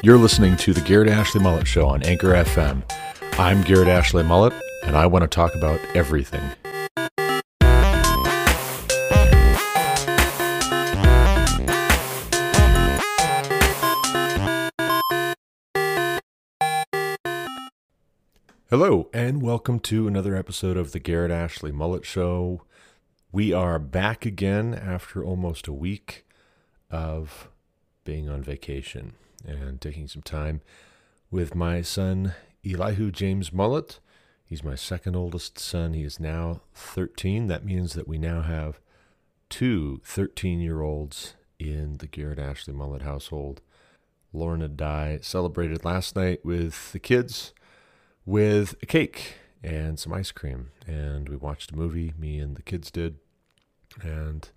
You're listening to the Garrett Ashley Mullet Show on Anchor FM. I'm Garrett Ashley Mullet, and I want to talk about everything. Hello, and welcome to another episode of the Garrett Ashley Mullet Show. We are back again after almost a week of being on vacation and taking some time with my son, Elihu James Mullet. He's my second oldest son. He is now 13. That means that we now have two 13 year olds in the Garrett Ashley Mullet household. Lorna I celebrated last night with the kids with a cake and some ice cream. And we watched a movie, me and the kids did. And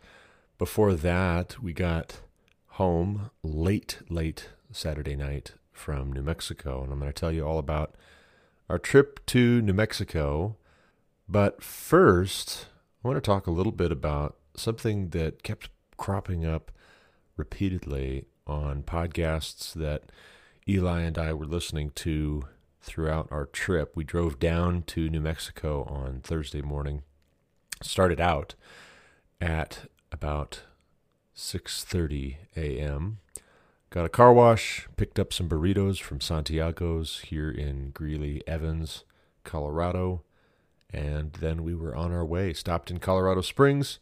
before that, we got home late, late Saturday night from New Mexico. And I'm going to tell you all about our trip to New Mexico. But first, I want to talk a little bit about something that kept cropping up repeatedly on podcasts that Eli and I were listening to throughout our trip. We drove down to New Mexico on Thursday morning. Started out at about 6:30 a.m. Got a car wash, picked up some burritos from Santiago's here in Greeley, Evans, Colorado, and then we were on our way. Stopped in Colorado Springs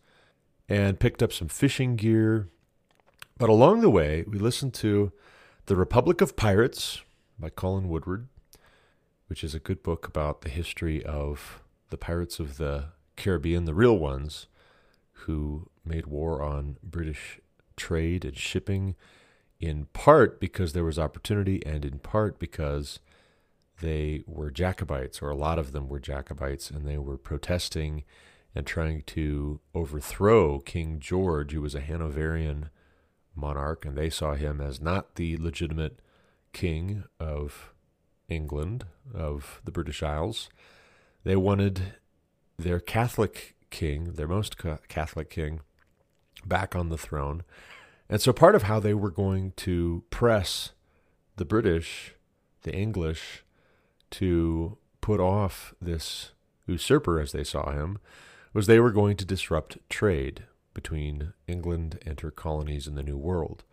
and picked up some fishing gear. But along the way, we listened to The Republic of Pirates by Colin Woodard, which is a good book about the history of the pirates of the Caribbean, the real ones, who made war on British trade and shipping, in part because there was opportunity, and in part because they were Jacobites, or a lot of them were Jacobites, and they were protesting and trying to overthrow King George, who was a Hanoverian monarch, and they saw him as not the legitimate king of England, of the British Isles. They wanted their Catholic king, their most Catholic king, back on the throne. And so part of how they were going to press the British, the English, to put off this usurper, as they saw him, was they were going to disrupt trade between England and her colonies in the New World.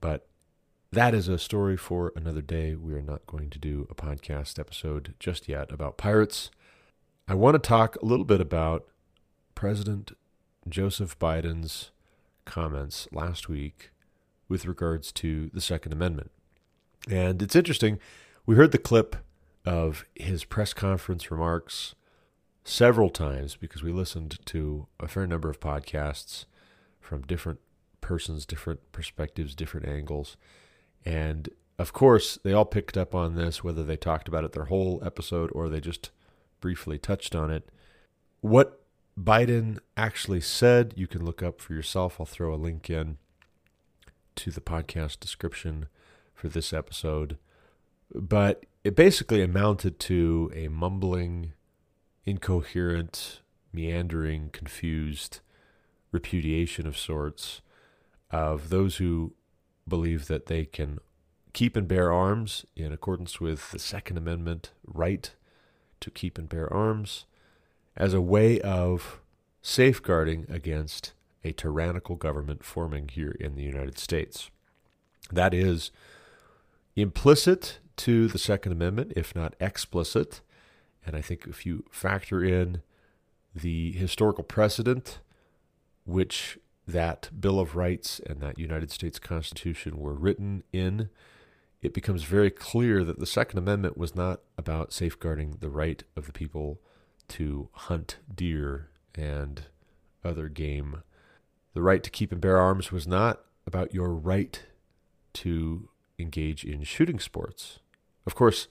But that is a story for another day. We are not going to do a podcast episode just yet about pirates. I want to talk a little bit about President Joseph Biden's comments last week with regards to the Second Amendment. And it's interesting, we heard the clip of his press conference remarks several times because we listened to a fair number of podcasts from different persons, different perspectives, different angles. And of course, they all picked up on this, whether they talked about it their whole episode or they just briefly touched on it. What Biden actually said, you can look up for yourself. I'll throw a link in to the podcast description for this episode. But it basically amounted to a mumbling, incoherent, meandering, confused repudiation of sorts of those who believe that they can keep and bear arms in accordance with the Second Amendment right to keep and bear arms as a way of safeguarding against a tyrannical government forming here in the United States. That is implicit to the Second Amendment, if not explicit. And I think if you factor in the historical precedent which that Bill of Rights and that United States Constitution were written in, it becomes very clear that the Second Amendment was not about safeguarding the right of the people to hunt deer and other game. The right to keep and bear arms was not about your right to engage in shooting sports. Of course,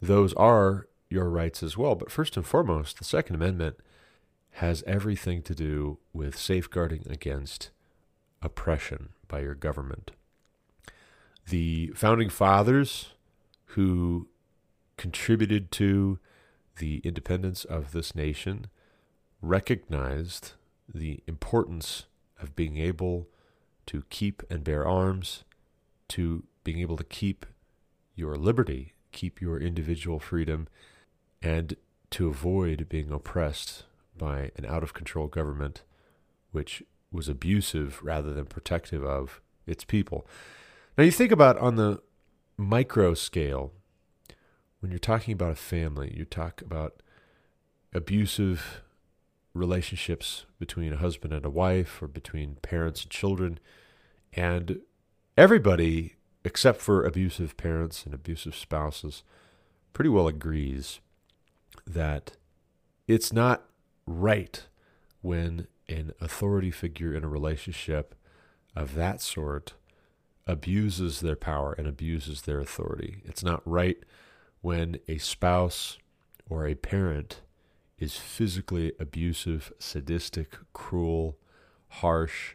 those are your rights as well, but first and foremost, the Second Amendment has everything to do with safeguarding against oppression by your government. The founding fathers who contributed to the independence of this nation recognized the importance of being able to keep and bear arms, to being able to keep your liberty, keep your individual freedom, and to avoid being oppressed by an out of control government which was abusive rather than protective of its people. Now, you think about on the micro scale, when you're talking about a family, you talk about abusive relationships between a husband and a wife or between parents and children. And everybody, except for abusive parents and abusive spouses, pretty well agrees that it's not right when an authority figure in a relationship of that sort abuses their power and abuses their authority. It's not right when a spouse or a parent is physically abusive, sadistic, cruel, harsh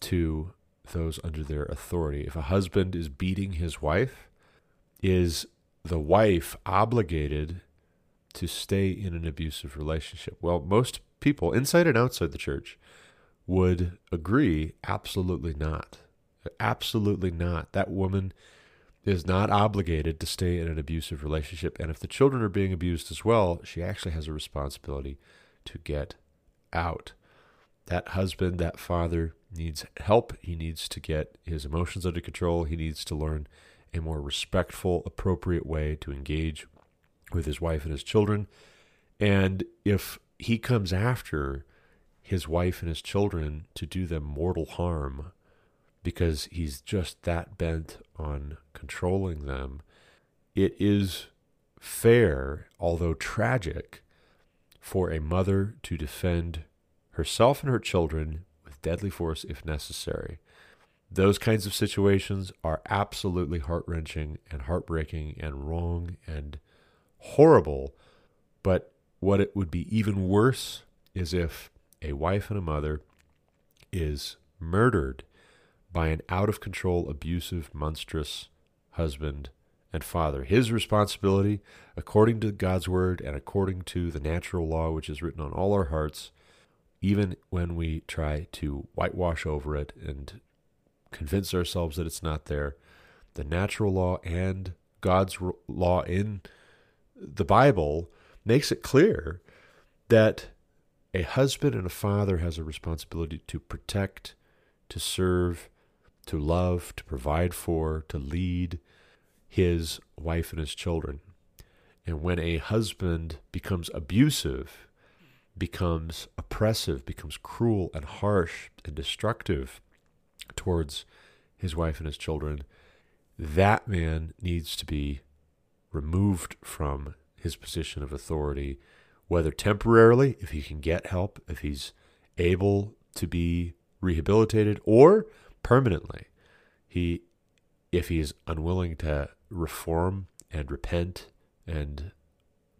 to those under their authority. If a husband is beating his wife, is the wife obligated to stay in an abusive relationship? Well, most people, inside and outside the church, would agree absolutely not. Absolutely not. That woman is not obligated to stay in an abusive relationship. And if the children are being abused as well, she actually has a responsibility to get out. That husband, that father needs help. He needs to get his emotions under control. He needs to learn a more respectful, appropriate way to engage with his wife and his children. And if he comes after his wife and his children to do them mortal harm because he's just that bent on controlling them, it is fair, although tragic, for a mother to defend herself and her children with deadly force if necessary. Those kinds of situations are absolutely heart wrenching and heartbreaking and wrong and horrible. But what it would be even worse is if a wife and a mother is murdered by an out of control, abusive, monstrous husband and father. His responsibility, according to God's word and according to the natural law which is written on all our hearts, even when we try to whitewash over it and convince ourselves that it's not there, the natural law and God's law in the Bible makes it clear that a husband and a father has a responsibility to protect, to serve, to love, to provide for, to lead his wife and his children. And when a husband becomes abusive, becomes oppressive, becomes cruel and harsh and destructive towards his wife and his children, that man needs to be removed from his position of authority, whether temporarily, if he can get help, if he's able to be rehabilitated, or permanently. He, if he is unwilling to reform and repent and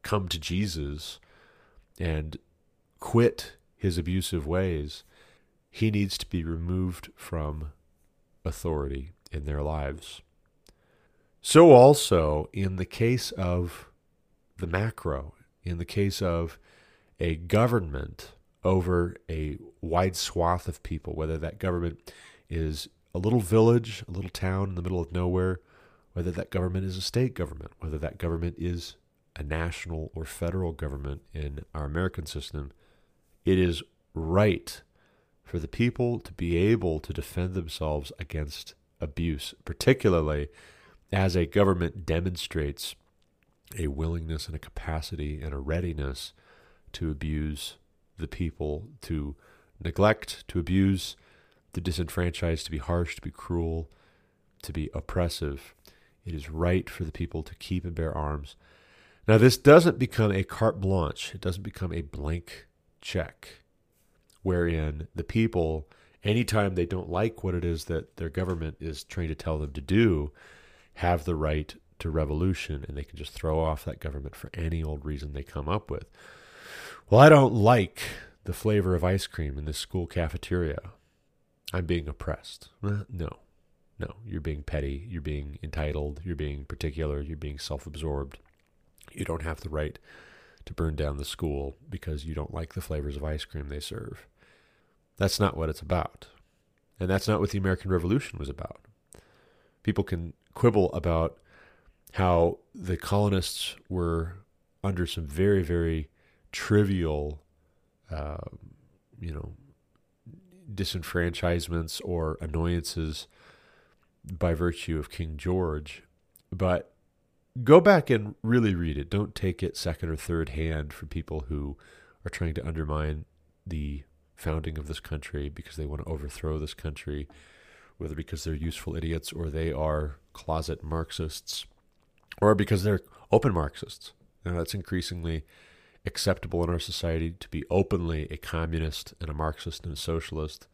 come to Jesus and quit his abusive ways, he needs to be removed from authority in their lives. So, also, in the case of the macro, in the case of a government over a wide swath of people, whether that government is a little village, a little town in the middle of nowhere, whether that government is a state government, whether that government is a national or federal government in our American system, it is right for the people to be able to defend themselves against abuse, particularly as a government demonstrates a willingness and a capacity and a readiness to abuse the people, to neglect, to abuse the disenfranchised, to be harsh, to be cruel, to be oppressive. It is right for the people to keep and bear arms. Now, this doesn't become a carte blanche, it doesn't become a blank check wherein the people, anytime they don't like what it is that their government is trying to tell them to do, have the right to revolution and they can just throw off that government for any old reason they come up with. Well, I don't like the flavor of ice cream in this school cafeteria. I'm being oppressed. no, no, you're being petty, you're being entitled, you're being particular, you're being self absorbed. You don't have the right to burn down the school because you don't like the flavors of ice cream they serve. That's not what it's about. And that's not what the American Revolution was about. People can quibble about how the colonists were under some very, very trivial, uh, you know, disenfranchisements or annoyances by virtue of King George. But go back and really read it. Don't take it second or third hand from people who are trying to undermine the founding of this country because they want to overthrow this country, whether because they're useful idiots or they are closet Marxists or because they're open Marxists. Now, that's increasingly acceptable in our society to be openly a communist and a Marxist and a socialist.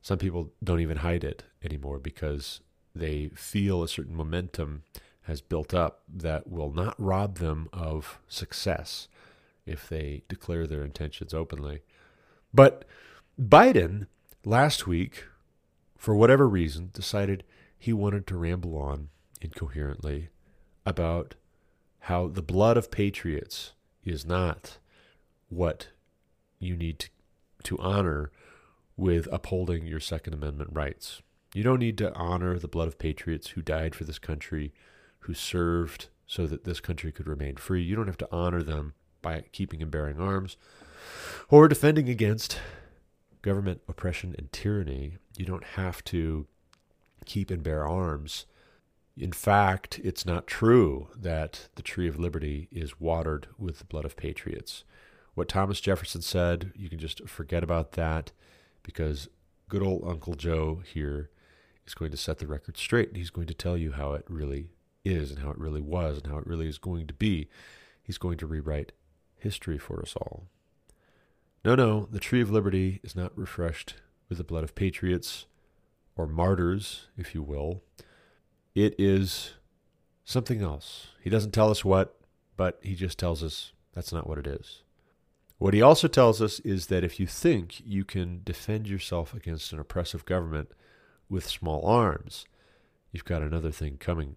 Some people don't even hide it anymore because they feel a certain momentum has built up that will not rob them of success if they declare their intentions openly. But Biden last week, for whatever reason, decided he wanted to ramble on incoherently about how the blood of patriots is not what you need to, to honor with upholding your Second Amendment rights. You don't need to honor the blood of patriots who died for this country, who served so that this country could remain free. You don't have to honor them by keeping and bearing arms or defending against government oppression and tyranny. You don't have to keep and bear arms in fact, it's not true that the tree of liberty is watered with the blood of patriots. What Thomas Jefferson said, you can just forget about that because good old Uncle Joe here is going to set the record straight. He's going to tell you how it really is and how it really was and how it really is going to be. He's going to rewrite history for us all. No, no, the tree of liberty is not refreshed with the blood of patriots or martyrs, if you will. It is something else. He doesn't tell us what, but he just tells us that's not what it is. What he also tells us is that if you think you can defend yourself against an oppressive government with small arms, you've got another thing coming.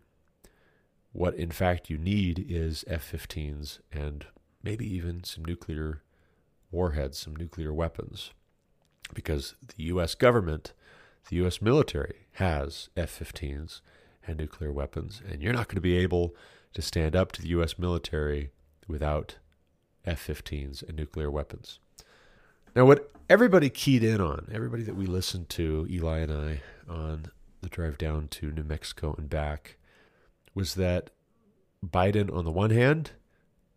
What in fact you need is F 15s and maybe even some nuclear warheads, some nuclear weapons. Because the U.S. government, the U.S. military has F 15s and nuclear weapons. And you're not going to be able to stand up to the U.S. military without F 15s and nuclear weapons. Now, what everybody keyed in on, everybody that we listened to, Eli and I, on the drive down to New Mexico and back, was that Biden, on the one hand,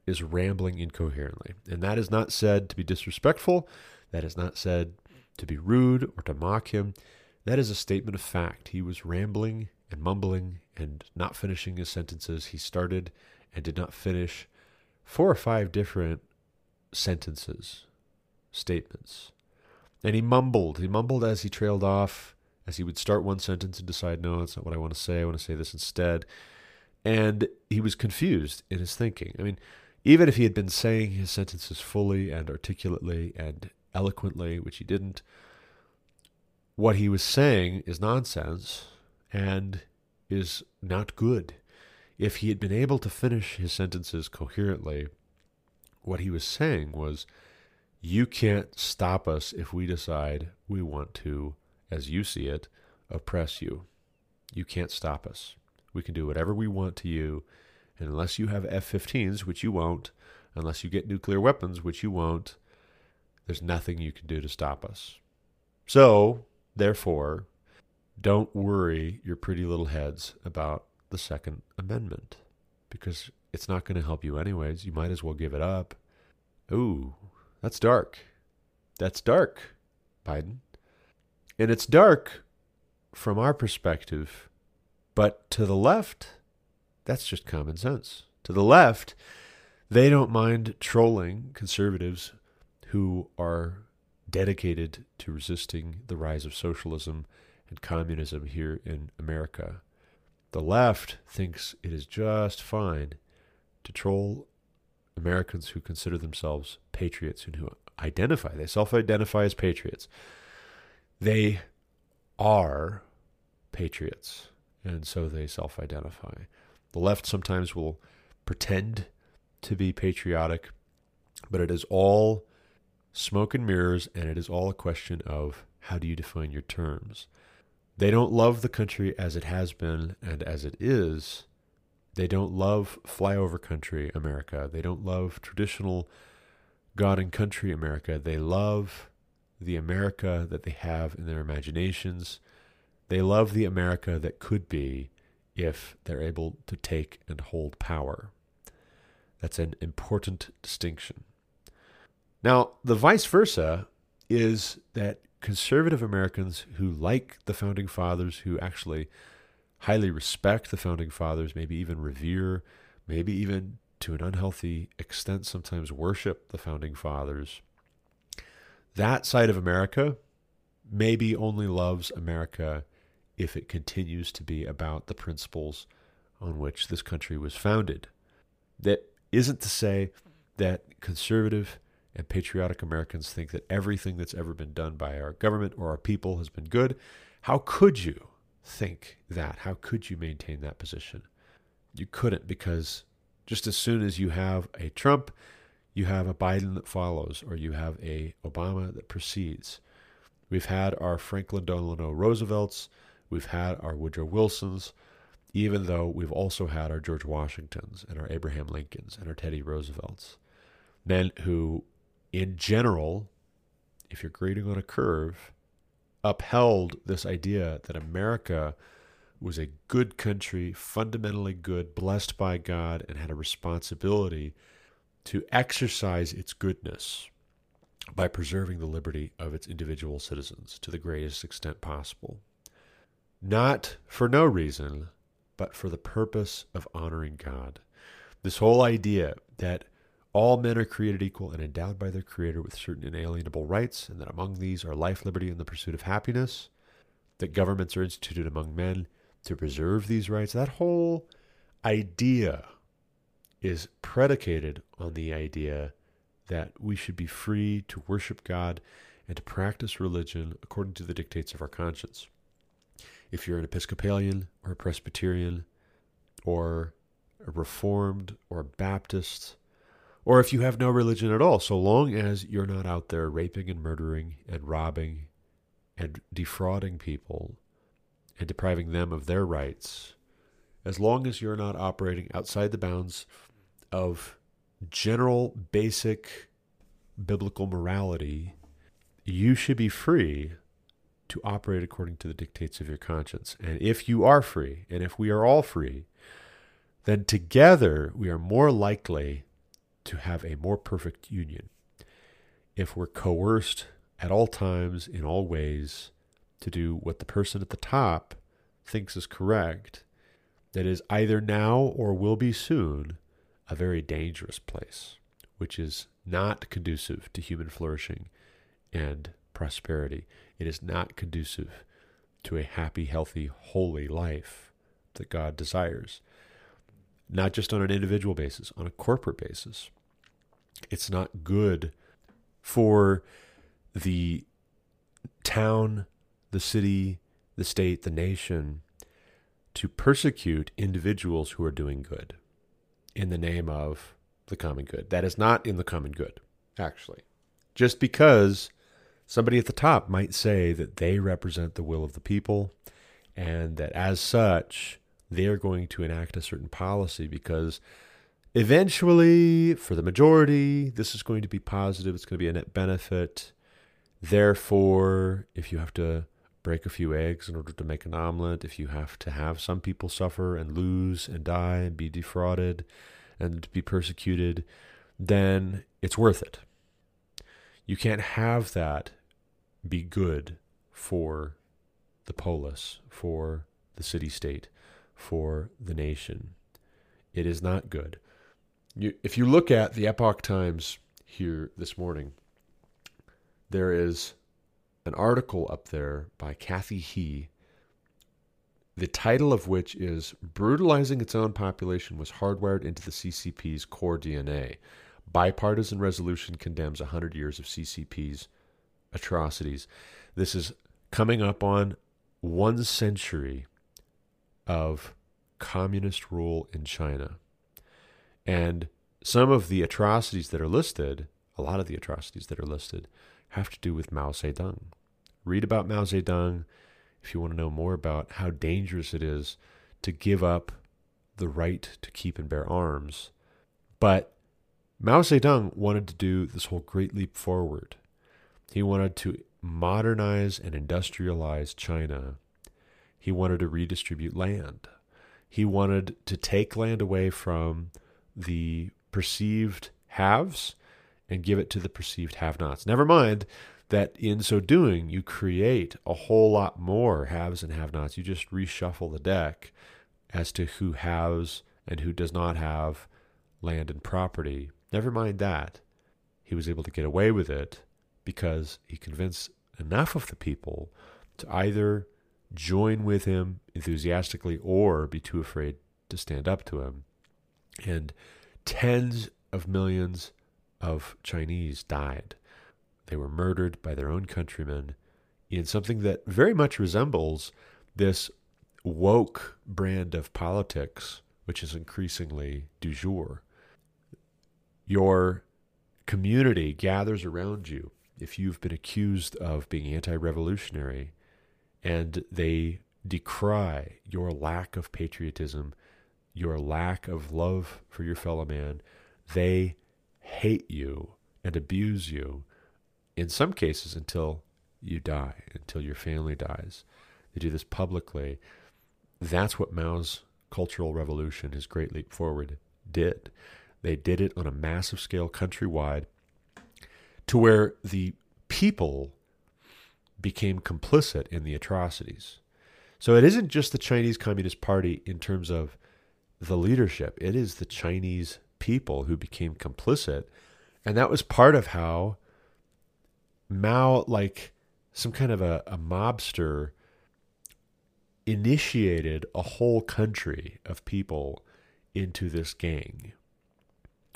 is rambling incoherently. And that is not said to be disrespectful. That is not said to be rude or to mock him. That is a statement of fact. He was rambling and mumbling and not finishing his sentences. He started and did not finish four or five different sentences, statements. And he mumbled. He mumbled as he trailed off, as he would start one sentence and decide, no, that's not what I want to say. I want to say this instead. And he was confused in his thinking. I mean, even if he had been saying his sentences fully and articulately and eloquently, which he didn't, what he was saying is nonsense and is not good. If he had been able to finish his sentences coherently, what he was saying was, You can't stop us if we decide we want to, as you see it, oppress you. You can't stop us. We can do whatever we want to you, and unless you have F 15s, which you won't, unless you get nuclear weapons, which you won't, there's nothing you can do to stop us. So, therefore, don't worry your pretty little heads about the Second Amendment because it's not going to help you anyways. You might as well give it up. Ooh, that's dark. That's dark, Biden. And it's dark from our perspective, but to the left, that's just common sense. To the left, they don't mind trolling conservatives who are dedicated to resisting the rise of socialism and communism here in America. The left thinks it is just fine to troll Americans who consider themselves patriots and who identify, they self identify as patriots. They are patriots, and so they self identify. The left sometimes will pretend to be patriotic, but it is all smoke and mirrors, and it is all a question of how do you define your terms. They don't love the country as it has been and as it is, They don't love flyover country America. They don't love traditional God and country America. They love the America that they have in their imaginations. They love the America that could be if they're able to take and hold power. That's an important distinction. Now, the vice versa is that conservative Americans who like the founding fathers, who actually highly respect the founding fathers, maybe even revere, maybe even to an unhealthy extent sometimes worship the founding fathers, that side of America maybe only loves America if it continues to be about the principles on which this country was founded. That isn't to say that conservative and patriotic Americans think that everything that's ever been done by our government or our people has been good. How could you think that? How could you maintain that position? You couldn't because just as soon as you have a Trump, you have a Biden that follows, or you have a Obama that precedes. We've had our Franklin Delano Roosevelts, we've had our Woodrow Wilsons, even though we've also had our George Washingtons and our Abraham Lincolns and our Teddy Roosevelts. Men who, in general, if you're grading on a curve, upheld this idea that America was a good country, fundamentally good, blessed by God, and had a responsibility to exercise its goodness by preserving the liberty of its individual citizens to the greatest extent possible. Not for no reason, but for the purpose of honoring God. This whole idea that all men are created equal and endowed by their Creator with certain inalienable rights, and that among these are life, liberty, and the pursuit of happiness, that governments are instituted among men to preserve these rights, that whole idea is predicated on the idea that we should be free to worship God and to practice religion according to the dictates of our conscience. If you're an Episcopalian or a Presbyterian or a Reformed or a Baptist, or if you have no religion at all, so long as you're not out there raping and murdering and robbing and defrauding people and depriving them of their rights, as long as you're not operating outside the bounds of general basic biblical morality, you should be free to operate according to the dictates of your conscience. And if you are free, and if we are all free, then together we are more likely to have a more perfect union. If we're coerced at all times, in all ways, to do what the person at the top thinks is correct, that is either now or will be soon a very dangerous place, which is not conducive to human flourishing and prosperity. It is not conducive to a happy, healthy, holy life that God desires not just on an individual basis, on a corporate basis. It's not good for the town, the city, the state, the nation to persecute individuals who are doing good in the name of the common good. That is not in the common good, actually. Just because somebody at the top might say that they represent the will of the people and that as such, they're going to enact a certain policy because eventually, for the majority, this is going to be positive. It's going to be a net benefit. Therefore, if you have to break a few eggs in order to make an omelet, if you have to have some people suffer and lose and die and be defrauded and be persecuted, then it's worth it. You can't have that be good for the polis, for the city state for the nation. It is not good. You, if you look at the Epoch Times here this morning, there is an article up there by Cathy He, the title of which is Brutalizing Its Own Population Was Hardwired into the CCP's Core DNA. Bipartisan resolution condemns 100 years of CCP's atrocities. This is coming up on one century of communist rule in China. And some of the atrocities that are listed, a lot of the atrocities that are listed, have to do with Mao Zedong. Read about Mao Zedong if you want to know more about how dangerous it is to give up the right to keep and bear arms. But Mao Zedong wanted to do this whole great leap forward. He wanted to modernize and industrialize China. He wanted to redistribute land. He wanted to take land away from the perceived haves and give it to the perceived have nots. Never mind that in so doing, you create a whole lot more haves and have nots. You just reshuffle the deck as to who has and who does not have land and property. Never mind that. He was able to get away with it because he convinced enough of the people to either join with him enthusiastically or be too afraid to stand up to him. And tens of millions of Chinese died. They were murdered by their own countrymen in something that very much resembles this woke brand of politics, which is increasingly du jour. Your community gathers around you if you've been accused of being anti revolutionary and they decry your lack of patriotism, your lack of love for your fellow man, they hate you and abuse you in some cases until you die, until your family dies. They do this publicly. That's what Mao's Cultural Revolution, his Great Leap Forward, did. They did it on a massive scale countrywide to where the people became complicit in the atrocities. So it isn't just the Chinese Communist Party in terms of the leadership, it is the Chinese people who became complicit. And that was part of how Mao, like some kind of a, a mobster, initiated a whole country of people into this gang.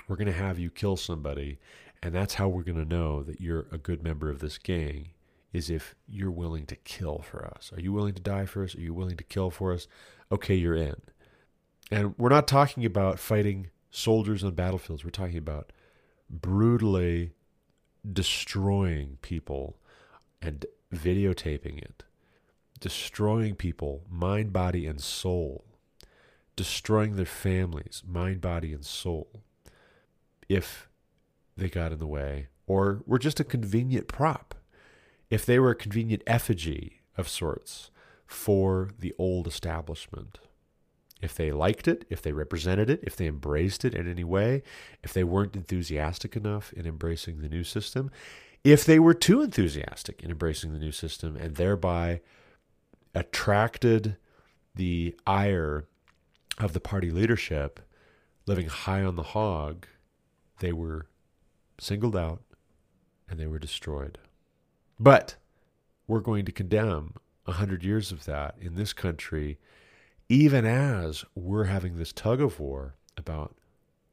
We're going to have you kill somebody, and that's how we're going to know that you're a good member of this gang is if you're willing to kill for us. Are you willing to die for us? Are you willing to kill for us? Okay, you're in. And we're not talking about fighting soldiers on battlefields. We're talking about brutally destroying people and videotaping it, destroying people, mind, body, and soul, destroying their families, mind, body, and soul, if they got in the way, or were just a convenient prop, if they were a convenient effigy of sorts for the old establishment if they liked it, if they represented it, if they embraced it in any way, if they weren't enthusiastic enough in embracing the new system, if they were too enthusiastic in embracing the new system and thereby attracted the ire of the party leadership living high on the hog, they were singled out and they were destroyed. But we're going to condemn a hundred years of that in this country even as we're having this tug of war about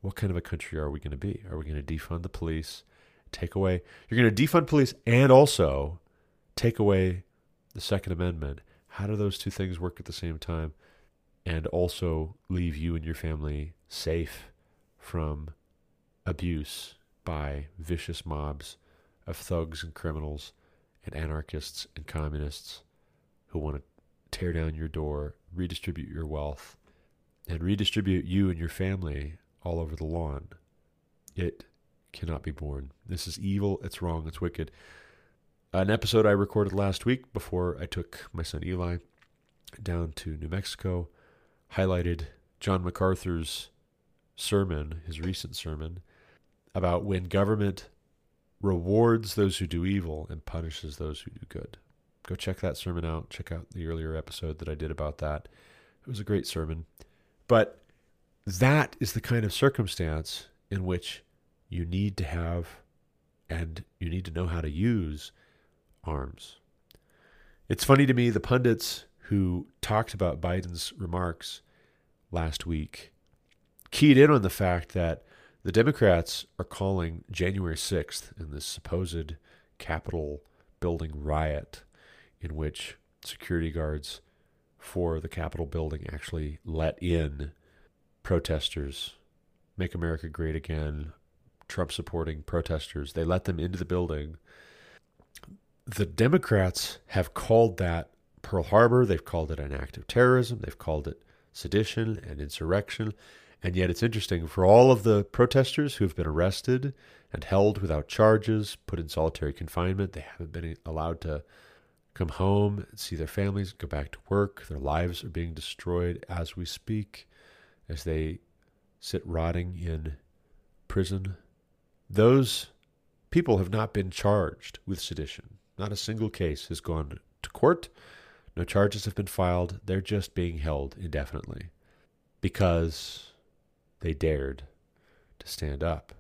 what kind of a country are we going to be? Are we going to defund the police, take away? You're going to defund police and also take away the Second Amendment. How do those two things work at the same time? And also leave you and your family safe from abuse by vicious mobs of thugs and criminals and anarchists and communists who want to tear down your door, redistribute your wealth, and redistribute you and your family all over the lawn. It cannot be borne. This is evil, it's wrong, it's wicked. An episode I recorded last week before I took my son Eli down to New Mexico highlighted John MacArthur's sermon, his recent sermon, about when government rewards those who do evil and punishes those who do good go check that sermon out. Check out the earlier episode that I did about that. It was a great sermon. But that is the kind of circumstance in which you need to have and you need to know how to use arms. It's funny to me, the pundits who talked about Biden's remarks last week keyed in on the fact that the Democrats are calling January 6th in this supposed Capitol building riot in which security guards for the Capitol building actually let in protesters, Make America Great Again, Trump supporting protesters. They let them into the building. The Democrats have called that Pearl Harbor. They've called it an act of terrorism. They've called it sedition and insurrection. And yet it's interesting for all of the protesters who have been arrested and held without charges, put in solitary confinement, they haven't been allowed to come home, see their families, go back to work. Their lives are being destroyed as we speak, as they sit rotting in prison. Those people have not been charged with sedition. Not a single case has gone to court. No charges have been filed. They're just being held indefinitely because they dared to stand up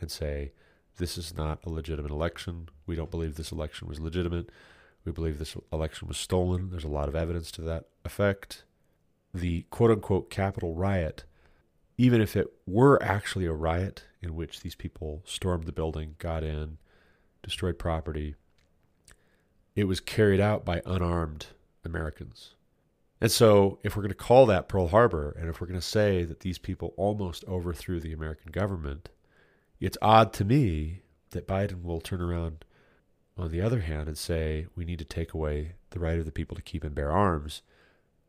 and say, This is not a legitimate election. We don't believe this election was legitimate. We believe this election was stolen. There's a lot of evidence to that effect. The quote unquote Capitol riot, even if it were actually a riot in which these people stormed the building, got in, destroyed property, it was carried out by unarmed Americans. And so, if we're going to call that Pearl Harbor, and if we're going to say that these people almost overthrew the American government, it's odd to me that Biden will turn around on the other hand and say we need to take away the right of the people to keep and bear arms.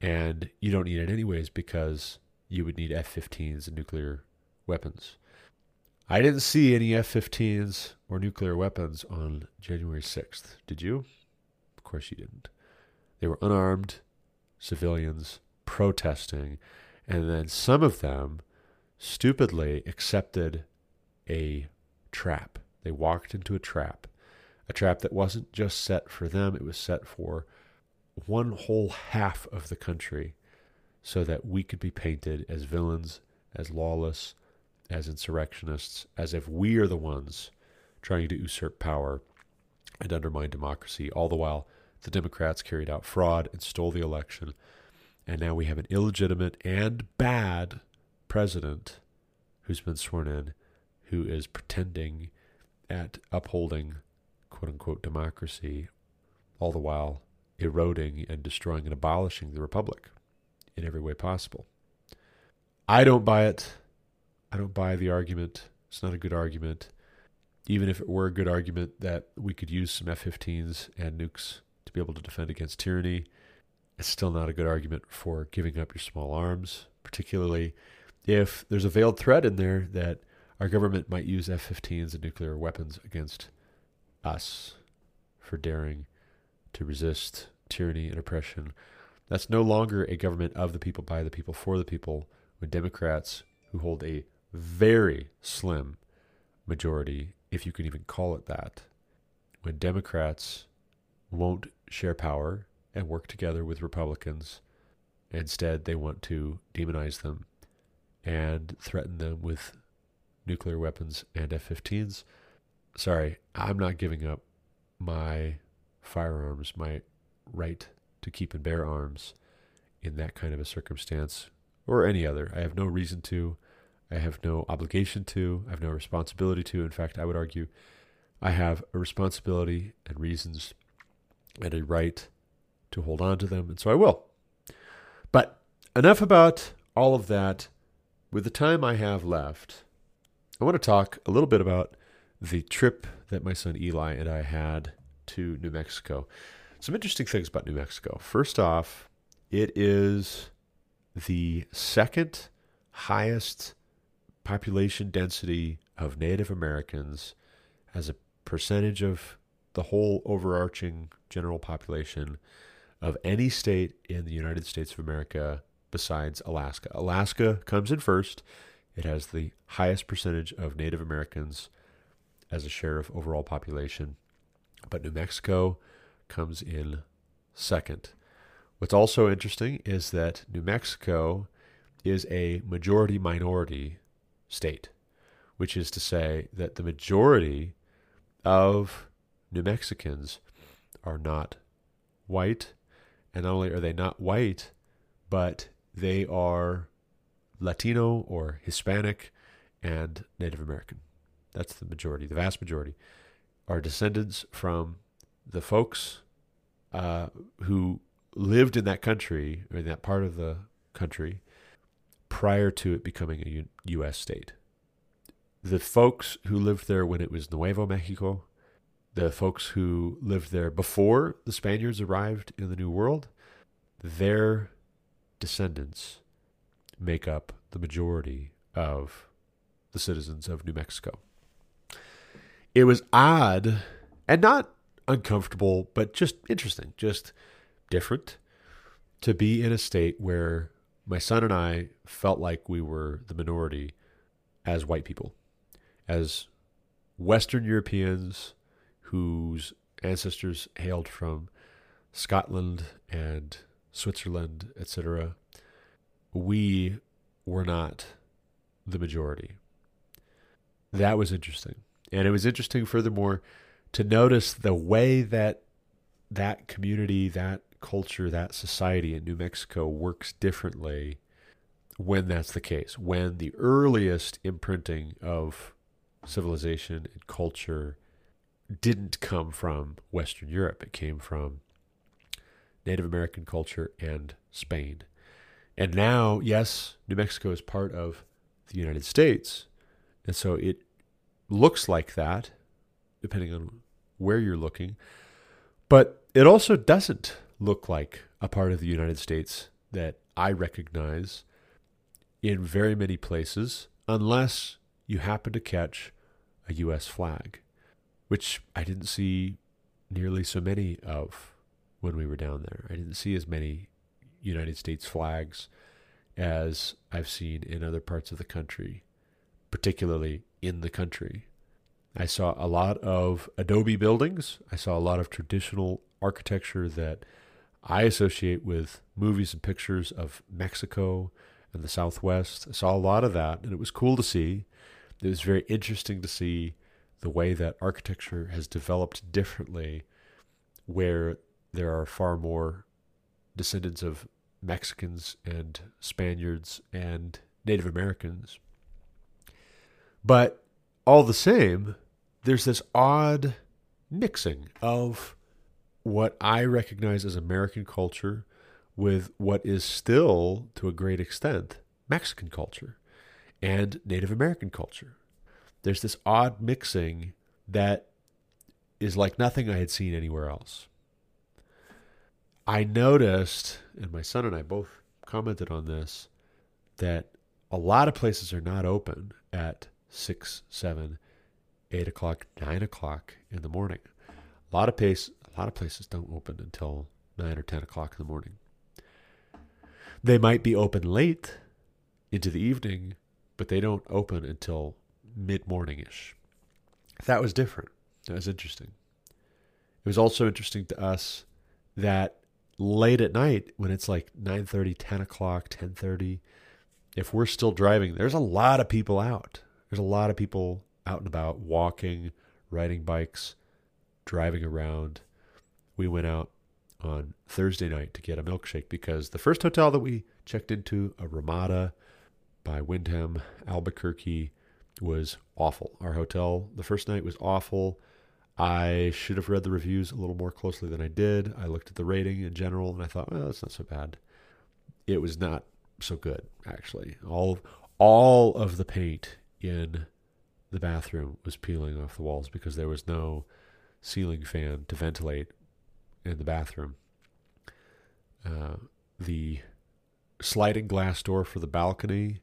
And you don't need it anyways because you would need F 15s and nuclear weapons. I didn't see any F 15s or nuclear weapons on January 6th. Did you? Of course you didn't. They were unarmed civilians protesting, and then some of them stupidly accepted a trap. They walked into a trap a trap that wasn't just set for them, it was set for one whole half of the country so that we could be painted as villains, as lawless, as insurrectionists, as if we are the ones trying to usurp power and undermine democracy. All the while, the Democrats carried out fraud and stole the election. And now we have an illegitimate and bad president who's been sworn in who is pretending at upholding quote unquote democracy, all the while eroding and destroying and abolishing the republic in every way possible. I don't buy it. I don't buy the argument. It's not a good argument. Even if it were a good argument that we could use some F 15s and nukes to be able to defend against tyranny, it's still not a good argument for giving up your small arms, particularly if there's a veiled threat in there that our government might use F 15s and nuclear weapons against us for daring to resist tyranny and oppression. That's no longer a government of the people, by the people, for the people, when Democrats, who hold a very slim majority, if you can even call it that, when Democrats won't share power and work together with Republicans, instead they want to demonize them and threaten them with nuclear weapons and F 15s sorry, I'm not giving up my firearms, my right to keep and bear arms in that kind of a circumstance or any other. I have no reason to. I have no obligation to. I have no responsibility to. In fact, I would argue I have a responsibility and reasons and a right to hold on to them, and so I will. But enough about all of that. With the time I have left, I want to talk a little bit about the trip that my son Eli and I had to New Mexico. Some interesting things about New Mexico. First off, it is the second highest population density of Native Americans as a percentage of the whole overarching general population of any state in the United States of America besides Alaska. Alaska comes in first. It has the highest percentage of Native Americans as a share of overall population, but New Mexico comes in second. What's also interesting is that New Mexico is a majority minority state, which is to say that the majority of New Mexicans are not white, and not only are they not white, but they are Latino or Hispanic and Native American that's the majority, the vast majority, are descendants from the folks uh, who lived in that country, or in that part of the country, prior to it becoming a U- U.S. state. The folks who lived there when it was Nuevo Mexico, the folks who lived there before the Spaniards arrived in the New World, their descendants make up the majority of the citizens of New Mexico. It was odd and not uncomfortable, but just interesting, just different to be in a state where my son and I felt like we were the minority as white people, as Western Europeans whose ancestors hailed from Scotland and Switzerland, etc. We were not the majority. That was interesting. And it was interesting, furthermore, to notice the way that that community, that culture, that society in New Mexico works differently when that's the case. When the earliest imprinting of civilization and culture didn't come from Western Europe, it came from Native American culture and Spain. And now, yes, New Mexico is part of the United States. And so it looks like that, depending on where you're looking. But it also doesn't look like a part of the United States that I recognize in very many places, unless you happen to catch a U.S. flag, which I didn't see nearly so many of when we were down there. I didn't see as many United States flags as I've seen in other parts of the country, particularly in the country. I saw a lot of adobe buildings. I saw a lot of traditional architecture that I associate with movies and pictures of Mexico and the Southwest. I saw a lot of that, and it was cool to see. It was very interesting to see the way that architecture has developed differently, where there are far more descendants of Mexicans and Spaniards and Native Americans. But all the same, there's this odd mixing of what I recognize as American culture with what is still, to a great extent, Mexican culture and Native American culture. There's this odd mixing that is like nothing I had seen anywhere else. I noticed, and my son and I both commented on this, that a lot of places are not open at six, seven, eight o'clock, nine o'clock in the morning. A lot of pace, a lot of places don't open until nine or ten o'clock in the morning. They might be open late into the evening, but they don't open until mid morning ish. That was different. That was interesting. It was also interesting to us that late at night when it's like 9 30 10 o'clock 10 30 if we're still driving there's a lot of people out there's a lot of people out and about walking riding bikes driving around we went out on thursday night to get a milkshake because the first hotel that we checked into a ramada by wyndham albuquerque was awful our hotel the first night was awful I should have read the reviews a little more closely than I did. I looked at the rating in general and I thought, well, that's not so bad. It was not so good, actually. All of, all of the paint in the bathroom was peeling off the walls because there was no ceiling fan to ventilate in the bathroom. Uh, the sliding glass door for the balcony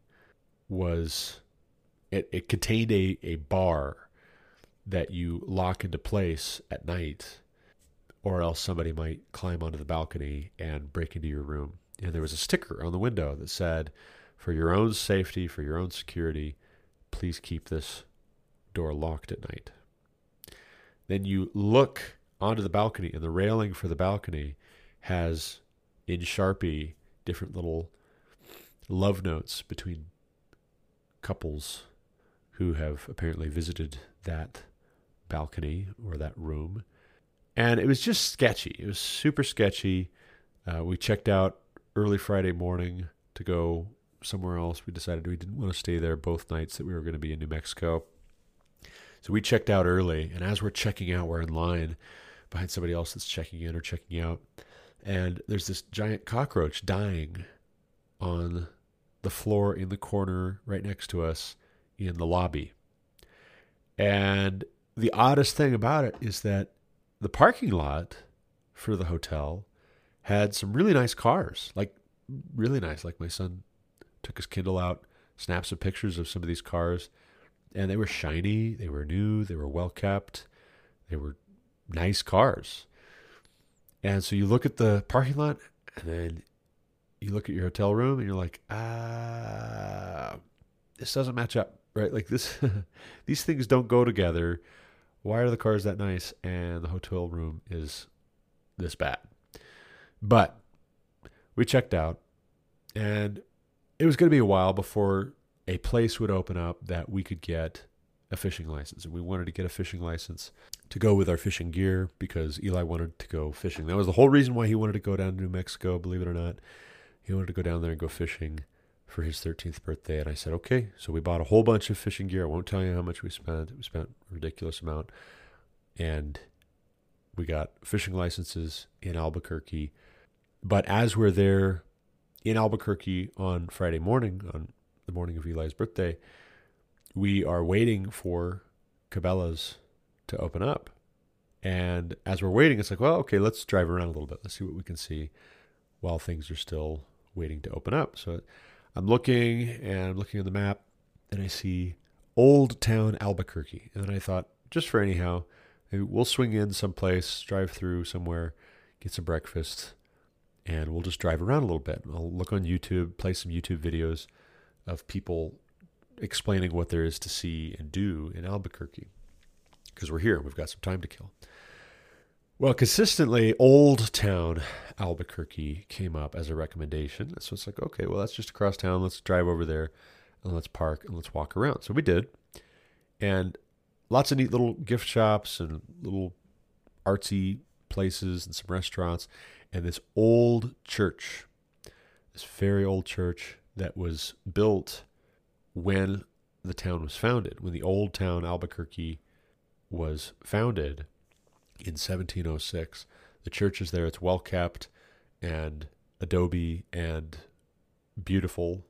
was it, it contained a, a bar that you lock into place at night, or else somebody might climb onto the balcony and break into your room. And there was a sticker on the window that said, For your own safety, for your own security, please keep this door locked at night. Then you look onto the balcony, and the railing for the balcony has in Sharpie different little love notes between couples who have apparently visited that balcony or that room. And it was just sketchy. It was super sketchy. Uh, we checked out early Friday morning to go somewhere else. We decided we didn't want to stay there both nights that we were going to be in New Mexico. So we checked out early. And as we're checking out, we're in line behind somebody else that's checking in or checking out. And there's this giant cockroach dying on the floor in the corner right next to us in the lobby. And the oddest thing about it is that the parking lot for the hotel had some really nice cars, like really nice. Like my son took his Kindle out, snapped some pictures of some of these cars, and they were shiny, they were new, they were well kept, they were nice cars. And so you look at the parking lot, and then you look at your hotel room, and you're like, ah, this doesn't match up, right? Like this, these things don't go together. Why are the cars that nice and the hotel room is this bad? But we checked out, and it was going to be a while before a place would open up that we could get a fishing license. And we wanted to get a fishing license to go with our fishing gear because Eli wanted to go fishing. That was the whole reason why he wanted to go down to New Mexico, believe it or not. He wanted to go down there and go fishing for his 13th birthday. And I said, okay. So we bought a whole bunch of fishing gear. I won't tell you how much we spent. We spent a ridiculous amount. And we got fishing licenses in Albuquerque. But as we're there in Albuquerque on Friday morning, on the morning of Eli's birthday, we are waiting for Cabela's to open up. And as we're waiting, it's like, well, okay, let's drive around a little bit. Let's see what we can see while things are still waiting to open up. So I'm looking and I'm looking on the map and I see Old Town Albuquerque. And then I thought, just for anyhow, we'll swing in someplace, drive through somewhere, get some breakfast, and we'll just drive around a little bit. I'll look on YouTube, play some YouTube videos of people explaining what there is to see and do in Albuquerque because we're here. We've got some time to kill. Well, consistently, Old Town Albuquerque came up as a recommendation. So it's like, okay, well, that's just across town. Let's drive over there and let's park and let's walk around. So we did. And lots of neat little gift shops and little artsy places and some restaurants and this old church, this very old church that was built when the town was founded, when the old town Albuquerque was founded in 1706. The church is there, it's well kept and adobe and beautiful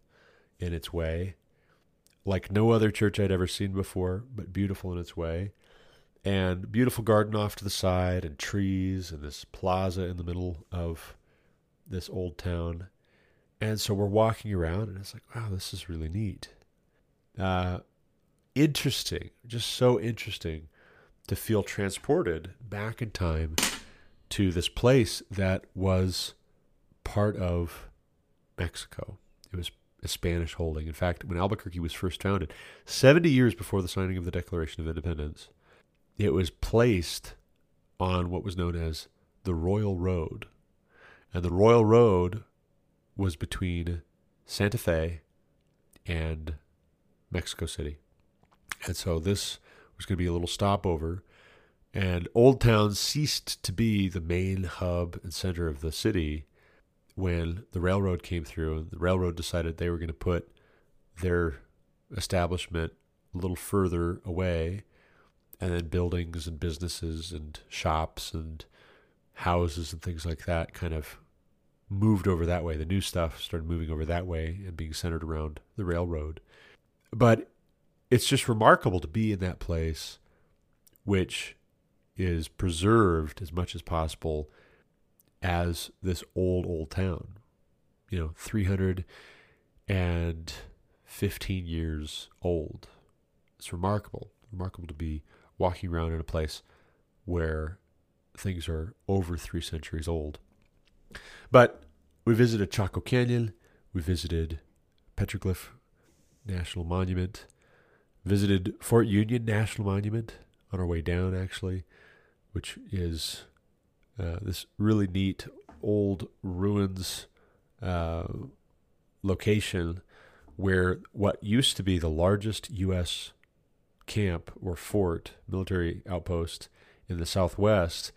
in its way. Like no other church I'd ever seen before, but beautiful in its way. And beautiful garden off to the side, and trees, and this plaza in the middle of this old town. And so we're walking around, and it's like, wow, this is really neat. Uh, interesting, just so interesting to feel transported back in time to this place that was part of Mexico. It was a Spanish holding. In fact, when Albuquerque was first founded, 70 years before the signing of the Declaration of Independence, it was placed on what was known as the Royal Road. And the Royal Road was between Santa Fe and Mexico City. And so this was going to be a little stopover. And Old Town ceased to be the main hub and center of the city when the railroad came through. The railroad decided they were going to put their establishment a little further away, and then buildings and businesses and shops and houses and things like that kind of moved over that way. The new stuff started moving over that way and being centered around the railroad. But it's just remarkable to be in that place, which is preserved as much as possible as this old, old town. You know, 315 years old. It's remarkable. Remarkable to be walking around in a place where things are over three centuries old. But we visited Chaco Canyon, we visited Petroglyph National Monument, visited Fort Union National Monument on our way down, actually, which is uh, this really neat old ruins uh, location where what used to be the largest U.S. camp or fort, military outpost in the Southwest,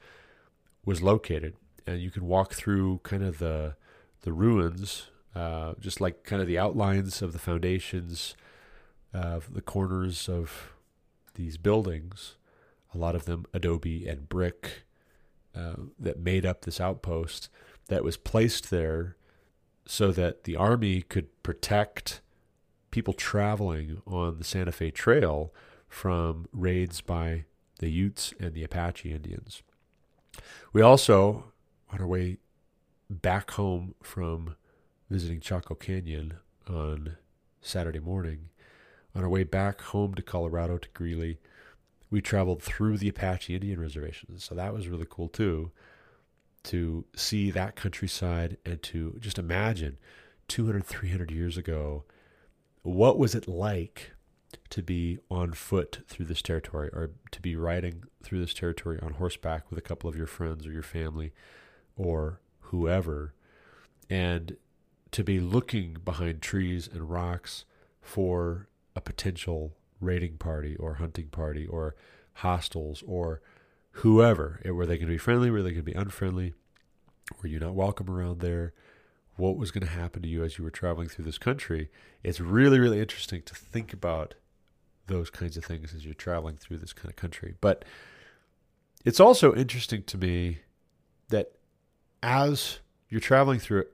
was located. And you can walk through kind of the the ruins uh, just like kind of the outlines of the foundations of the corners of these buildings, a lot of them adobe and brick uh, that made up this outpost that was placed there so that the army could protect people traveling on the Santa Fe Trail from raids by the Utes and the Apache Indians. We also, on our way back home from visiting Chaco Canyon, on Saturday morning. On our way back home to Colorado to Greeley, we traveled through the Apache Indian reservations. So that was really cool too to see that countryside and to just imagine 200, 300 years ago, what was it like to be on foot through this territory or to be riding through this territory on horseback with a couple of your friends or your family or whoever and to be looking behind trees and rocks for a potential raiding party or hunting party or hostels or whoever. Were they going to be friendly? Were they going to be unfriendly? Were you not welcome around there? What was going to happen to you as you were traveling through this country? It's really, really interesting to think about those kinds of things as you're traveling through this kind of country. But it's also interesting to me that as you're traveling through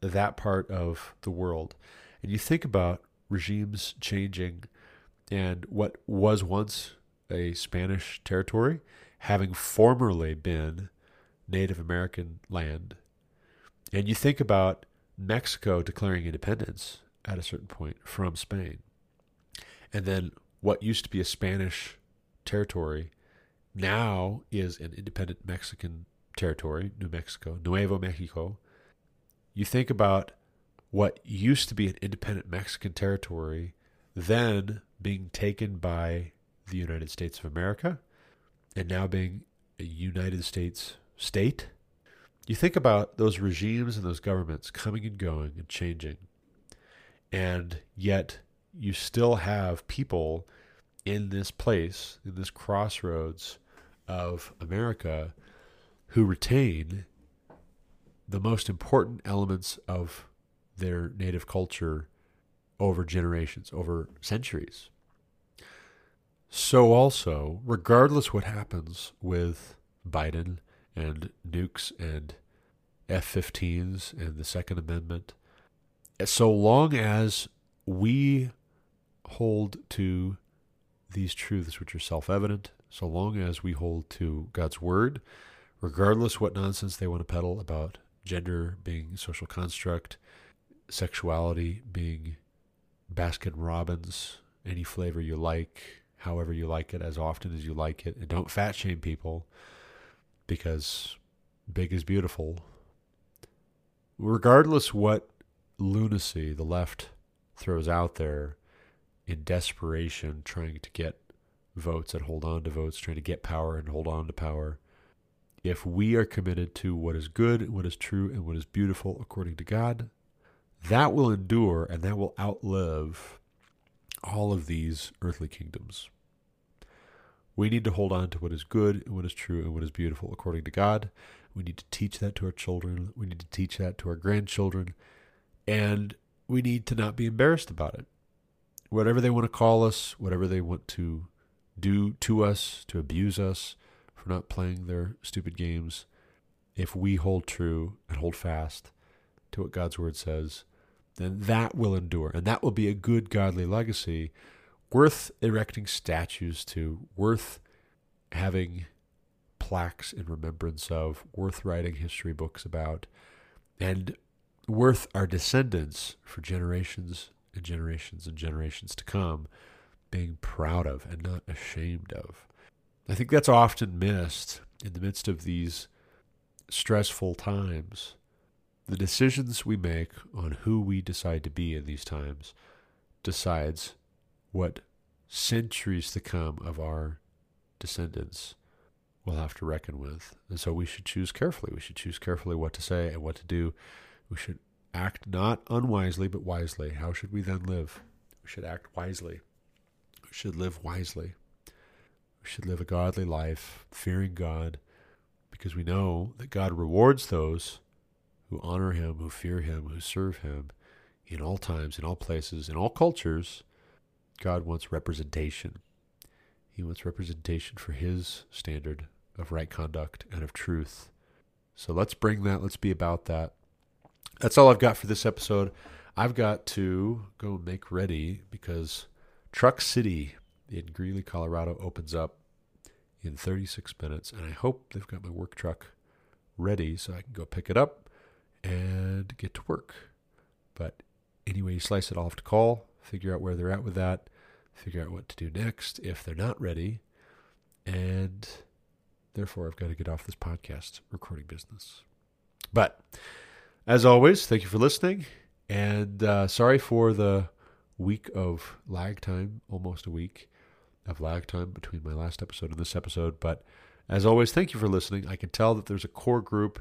that part of the world and you think about regimes changing and what was once a Spanish territory having formerly been Native American land, and you think about Mexico declaring independence at a certain point from Spain, and then what used to be a Spanish territory now is an independent Mexican territory, New Mexico, Nuevo Mexico. You think about what used to be an independent Mexican territory, then being taken by the United States of America, and now being a United States state. You think about those regimes and those governments coming and going and changing, and yet you still have people in this place, in this crossroads of America, who retain the most important elements of their native culture over generations, over centuries. So, also, regardless what happens with Biden and nukes and F 15s and the Second Amendment, so long as we hold to these truths which are self evident, so long as we hold to God's Word, regardless what nonsense they want to peddle about gender being a social construct, sexuality being Baskin Robbins, any flavor you like, however you like it, as often as you like it, and don't fat shame people because big is beautiful. Regardless what lunacy the left throws out there in desperation, trying to get votes and hold on to votes, trying to get power and hold on to power. If we are committed to what is good, what is true, and what is beautiful according to God, that will endure and that will outlive all of these earthly kingdoms. We need to hold on to what is good and what is true and what is beautiful according to God. We need to teach that to our children. We need to teach that to our grandchildren. And we need to not be embarrassed about it. Whatever they want to call us, whatever they want to do to us, to abuse us for not playing their stupid games, if we hold true and hold fast to what God's word says, then that will endure. And that will be a good godly legacy worth erecting statues to, worth having plaques in remembrance of, worth writing history books about, and worth our descendants for generations and generations and generations to come being proud of and not ashamed of. I think that's often missed in the midst of these stressful times. The decisions we make on who we decide to be in these times decides what centuries to come of our descendants will have to reckon with. And so we should choose carefully. We should choose carefully what to say and what to do. We should act not unwisely, but wisely. How should we then live? We should act wisely. We should live wisely. We should live a godly life, fearing God, because we know that God rewards those who honor Him, who fear Him, who serve Him in all times, in all places, in all cultures God wants representation. He wants representation for His standard of right conduct and of truth. So let's bring that. Let's be about that. That's all I've got for this episode. I've got to go make ready because Truck City in Greeley, Colorado opens up in 36 minutes. And I hope they've got my work truck ready so I can go pick it up and get to work. But anyway, you slice it, I'll to call, figure out where they're at with that, figure out what to do next if they're not ready. And therefore, I've got to get off this podcast recording business. But as always, thank you for listening. And uh, sorry for the week of lag time, almost a week of lag time between my last episode and this episode. But as always, thank you for listening. I can tell that there's a core group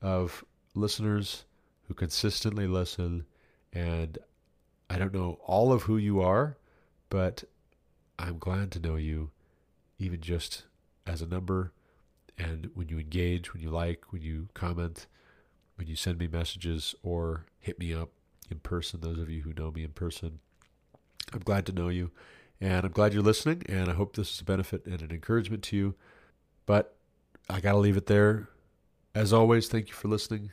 of listeners who consistently listen. And I don't know all of who you are, but I'm glad to know you, even just as a number. And when you engage, when you like, when you comment, when you send me messages or hit me up in person, those of you who know me in person, I'm glad to know you. And I'm glad you're listening. And I hope this is a benefit and an encouragement to you. But I got to leave it there. As always, thank you for listening.